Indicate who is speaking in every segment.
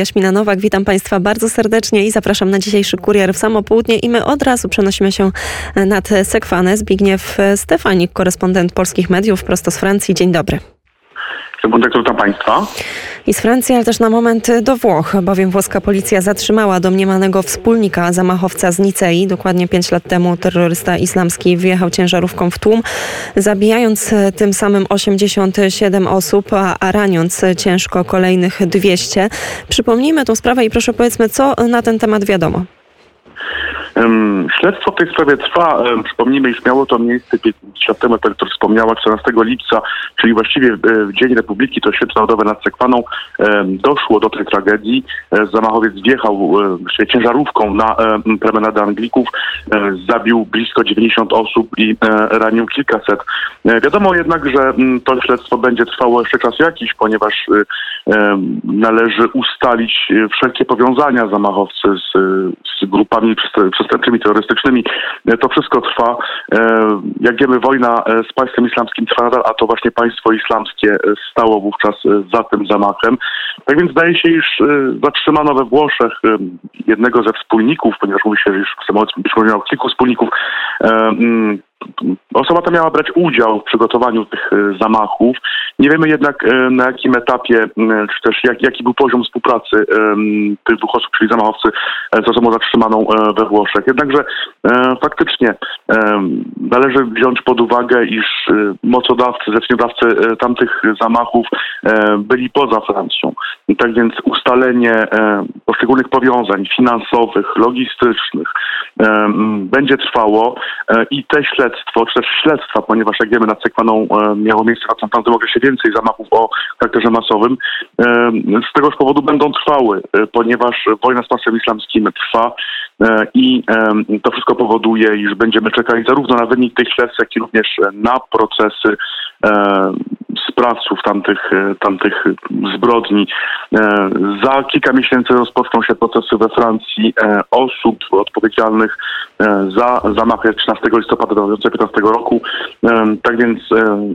Speaker 1: Jaśmina Nowak, witam Państwa bardzo serdecznie i zapraszam na dzisiejszy kurier w samo południe i my od razu przenosimy się nad Sekwanę. Zbigniew Stefanik, korespondent polskich mediów prosto z Francji. Dzień dobry.
Speaker 2: Sekundek, witam Państwa.
Speaker 1: I z Francji, ale też na moment do Włoch, bowiem włoska policja zatrzymała domniemanego wspólnika zamachowca z Nicei. Dokładnie pięć lat temu terrorysta islamski wjechał ciężarówką w tłum, zabijając tym samym 87 osób, a raniąc ciężko kolejnych 200. Przypomnijmy tą sprawę i proszę powiedzmy, co na ten temat wiadomo.
Speaker 2: Śledztwo w tej sprawie trwa. Przypomnijmy, iż miało to miejsce 5 lat temu, jak doktor wspomniała, 14 lipca, czyli właściwie w Dzień Republiki, to święto narodowe nad Sekwaną, doszło do tej tragedii. E, zamachowiec wjechał e, ciężarówką na promenadę Anglików, e, zabił blisko 90 osób i ranił kilkaset. Wiadomo jednak, że to śledztwo będzie trwało jeszcze czas jakiś, ponieważ należy ustalić wszelkie powiązania zamachowcy z, z grupami przestępczymi, terrorystycznymi. To wszystko trwa. Jak wiemy, wojna z państwem islamskim trwa nadal, a to właśnie państwo islamskie stało wówczas za tym zamachem. Tak więc zdaje się, iż zatrzymano we Włoszech jednego ze wspólników, ponieważ mówi się, samolot być może miał kilku wspólników. Osoba ta miała brać udział w przygotowaniu tych zamachów. Nie wiemy jednak na jakim etapie, czy też jak, jaki był poziom współpracy tych dwóch osób, czyli zamachowcy z osobą zatrzymaną we Włoszech. Jednakże faktycznie należy wziąć pod uwagę, iż mocodawcy, zleceniodawcy tamtych zamachów byli poza Francją. Tak więc ustalenie poszczególnych powiązań finansowych, logistycznych będzie trwało i te śledztwo, czy też śledztwa, ponieważ jak wiemy nad Sekwaną miało miejsce w tamtym okresie więcej zamachów o charakterze masowym, z tegoż powodu będą trwały, ponieważ wojna z państwem islamskim trwa i to wszystko powoduje, iż będziemy czekali zarówno na wynik tych śledztw, jak i również na procesy sprawców tamtych, tamtych zbrodni. Za kilka miesięcy rozpoczną się procesy we Francji osób odpowiedzialnych za zamachy 13 listopada 2015 roku. Tak więc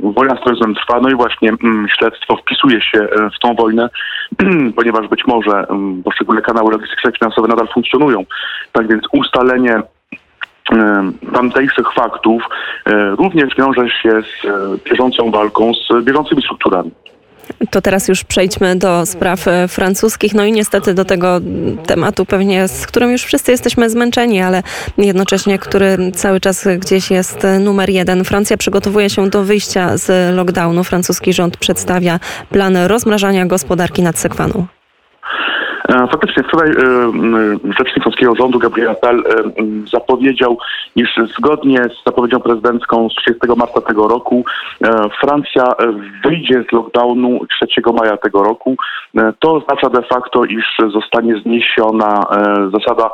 Speaker 2: wojna z terroryzmem trwa, no i właśnie śledztwo wpisuje się w tą wojnę, ponieważ być może poszczególne kanały logistyczne finansowe nadal funkcjonują. Tak więc ustalenie tamtejszych faktów również wiąże się z bieżącą walką z bieżącymi strukturami.
Speaker 1: To teraz już przejdźmy do spraw francuskich, no i niestety do tego tematu pewnie, z którym już wszyscy jesteśmy zmęczeni, ale jednocześnie, który cały czas gdzieś jest numer jeden. Francja przygotowuje się do wyjścia z lockdownu. Francuski rząd przedstawia plan rozmrażania gospodarki nad Sekwaną.
Speaker 2: Faktycznie wczoraj rzecznik polskiego rządu Gabriel Attal zapowiedział, iż zgodnie z zapowiedzią prezydencką z 30 marca tego roku Francja wyjdzie z lockdownu 3 maja tego roku. To oznacza de facto, iż zostanie zniesiona zasada,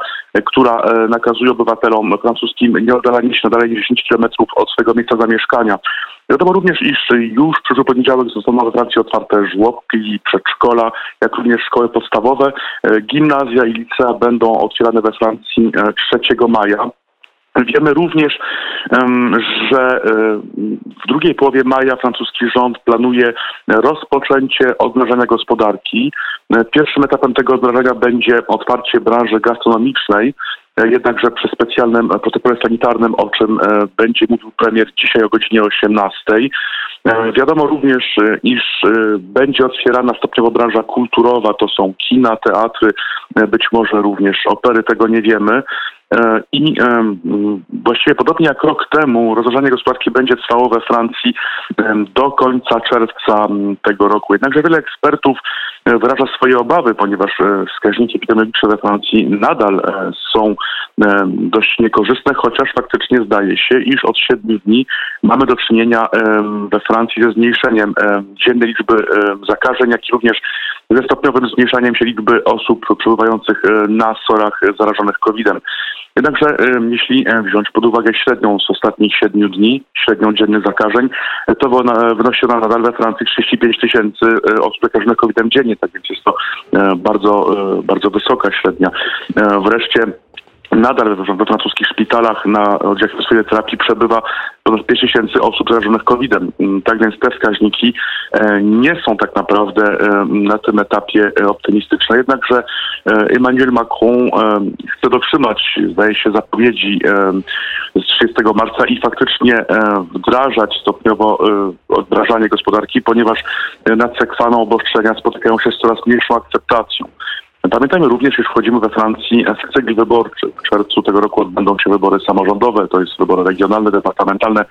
Speaker 2: która nakazuje obywatelom francuskim nie oddalanie się na dalej 10 km od swojego miejsca zamieszkania. Wiadomo również, iż już w przyszły poniedziałek zostaną we Francji otwarte żłobki, przedszkola, jak również szkoły podstawowe. Gimnazja i licea będą otwierane we Francji 3 maja. Wiemy również, że w drugiej połowie maja francuski rząd planuje rozpoczęcie odmrażania gospodarki. Pierwszym etapem tego odmrażania będzie otwarcie branży gastronomicznej, jednakże przy specjalnym protokole sanitarnym, o czym będzie mówił premier dzisiaj o godzinie 18. Wiadomo również, iż będzie otwierana stopniowo branża kulturowa, to są kina, teatry, być może również opery, tego nie wiemy. I właściwie podobnie jak rok temu, rozważanie gospodarki będzie trwało we Francji do końca czerwca tego roku. Jednakże wiele ekspertów wyraża swoje obawy, ponieważ wskaźniki epidemiologiczne we Francji nadal są dość niekorzystne, chociaż faktycznie zdaje się, iż od siedmiu dni mamy do czynienia we Francji ze zmniejszeniem dziennej liczby zakażeń, jak i również ze stopniowym zmniejszaniem się liczby osób przebywających na sorach zarażonych COVID-em. Jednakże jeśli wziąć pod uwagę średnią z ostatnich siedmiu dni, średnią dziennych zakażeń, to wynosi ona nadal we Francji 35 tysięcy osób zakażonych COVID-em dziennie, tak więc jest to bardzo, bardzo wysoka średnia. Wreszcie Nadal we francuskich szpitalach na oddziałach intensywnej terapii przebywa ponad 5 tysięcy osób zarażonych COVID-em. Mm, Tak więc te wskaźniki e, nie są tak naprawdę e, na tym etapie e, optymistyczne. Jednakże Emmanuel Macron chce dotrzymać, zdaje się, zapowiedzi z 30 marca i faktycznie wdrażać stopniowo e, odmrażanie gospodarki, ponieważ e, nadsekwane obostrzenia spotykają się z coraz mniejszą akceptacją. Pamiętajmy również, iż wchodzimy we Francji w cykl wyborczy. W czerwcu tego roku odbędą się wybory samorządowe, to jest wybory regionalne, departamentalne.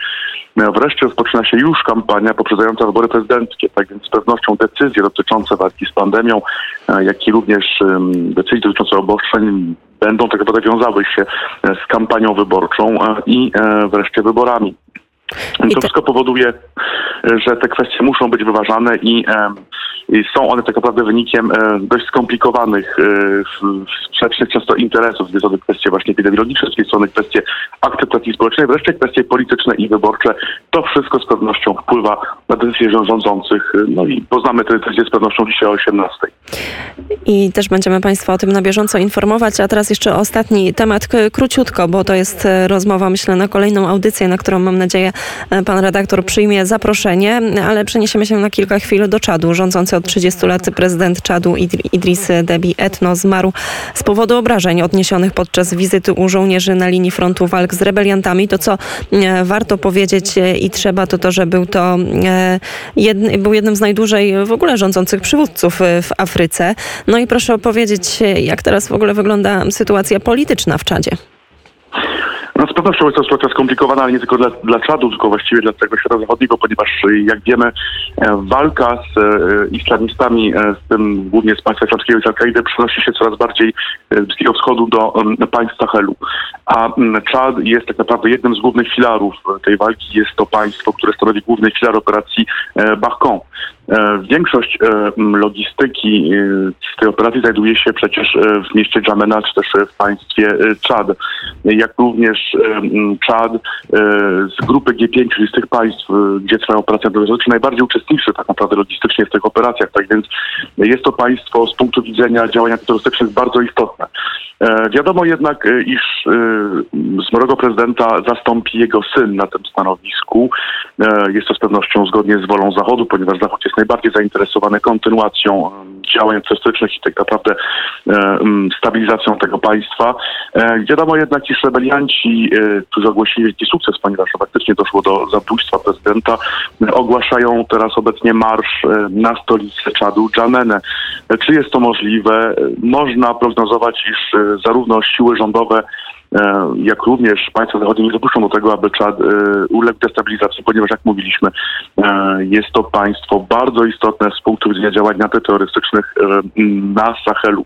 Speaker 2: Wreszcie rozpoczyna się już kampania poprzedzająca wybory prezydenckie, tak więc z pewnością decyzje dotyczące walki z pandemią, e, jak i również decyzje dotyczące obostrzeń będą tak naprawdę wiązały się e, z kampanią wyborczą i e, wreszcie wyborami.
Speaker 1: I
Speaker 2: To wszystko powoduje, że te kwestie muszą być wyważane i są one tak naprawdę wynikiem e, dość skomplikowanych, e, sprzecznych często interesów. Jednej strony kwestie właśnie epidemiologiczne, z drugiej strony kwestie akceptacji społecznej, wreszcie kwestie polityczne i wyborcze. To wszystko z pewnością wpływa na decyzje rządzących. No i poznamy te decyzje z pewnością dzisiaj o 18.
Speaker 1: I też będziemy Państwa o tym na bieżąco informować. A teraz jeszcze ostatni temat, króciutko, bo to jest e, rozmowa, myślę, na kolejną audycję, na którą mam nadzieję pan redaktor przyjmie zaproszenie, ale przeniesiemy się na kilka chwil do Czadu. Rządzący od 30 lat prezydent Czadu Idr- Idris Deby Etno zmarł z powodu obrażeń odniesionych podczas wizyty u żołnierzy na linii frontu walk z rebeliantami. To, co e, warto powiedzieć e, i trzeba, to to, że był to e, jedny, był jednym z najdłużej w ogóle rządzących przywódców w Afryce. No i proszę opowiedzieć, jak teraz w ogóle wygląda sytuacja polityczna w Czadzie.
Speaker 2: No z pewnością jest to sytuacja skomplikowana, ale nie tylko dla, dla Czadu, tylko właściwie dla całego świata zachodniego, ponieważ e, jak wiemy e, walka z e, islamistami, e, z tym głównie z państwa islamskiego i z Al-Kaidy przenosi się coraz bardziej z Bliskiego Wschodu do państw Sahelu. A Czad jest tak naprawdę jednym z głównych filarów tej walki. Jest to państwo, które stanowi główny filar operacji Barkhane. E, Większość e, logistyki e, tej operacji znajduje się przecież w mieście Dżamena, czy też w państwie Czad. Jak również Czad z grupy G5, czyli z tych państw, gdzie trwają operacje antiterrorystyczne, najbardziej uczestniczy tak naprawdę logistycznie w tych operacjach. Tak więc jest to państwo z punktu widzenia działań antyterrorystycznych bardzo istotne. Wiadomo jednak, iż zmarłego prezydenta zastąpi jego syn na tym stanowisku. Jest to z pewnością zgodnie z wolą Zachodu, ponieważ Zachód jest najbardziej zainteresowany kontynuacją działań terrorystycznych i tak naprawdę e, stabilizacją tego państwa. E, Wiadomo jednak, iż rebelianci, e, którzy ogłosili wielki sukces, ponieważ faktycznie doszło do zabójstwa prezydenta, ogłaszają teraz obecnie marsz na stolicę Czadu, Dżamenę. Czy jest to możliwe? Można prognozować, iż zarówno siły rządowe, jak również państwa zachodnie nie dopuszczą do tego, aby Czad e, uległ destabilizacji, ponieważ jak mówiliśmy, e, jest to państwo bardzo istotne z punktu widzenia działań antyterrorystycznych e, na Sahelu.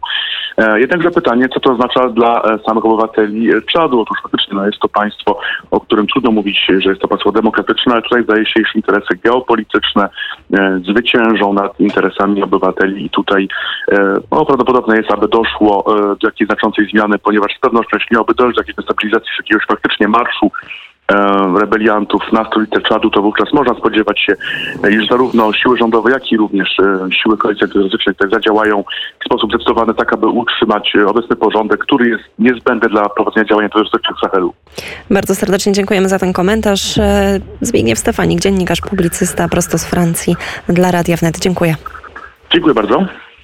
Speaker 2: E, Jednakże pytanie, co to oznacza dla e, samych obywateli e, Czadu? Otóż faktycznie no, jest to państwo, o którym trudno mówić, że jest to państwo demokratyczne, ale tutaj zdaje się, iż interesy geopolityczne e, zwyciężą nad interesami obywateli i tutaj e, no, prawdopodobne jest, aby doszło e, do jakiejś znaczącej zmiany, ponieważ z pewnością jeśli miałoby dojść do jakiejś destabilizacji, jakiegoś faktycznie marszu e, rebeliantów na stolicę Czadu, to wówczas można spodziewać się, e, iż zarówno siły rządowe, jak i również e, siły koalicji terrorystycznej zadziałają w sposób zdecydowany tak, aby utrzymać obecny porządek, który jest niezbędny dla prowadzenia działań terrorystycznych w Sahelu.
Speaker 1: Bardzo serdecznie dziękujemy za ten komentarz. Zbigniew Stefanik, dziennikarz, publicysta prosto z Francji dla Radia Wnet. Dziękuję.
Speaker 2: Dziękuję bardzo.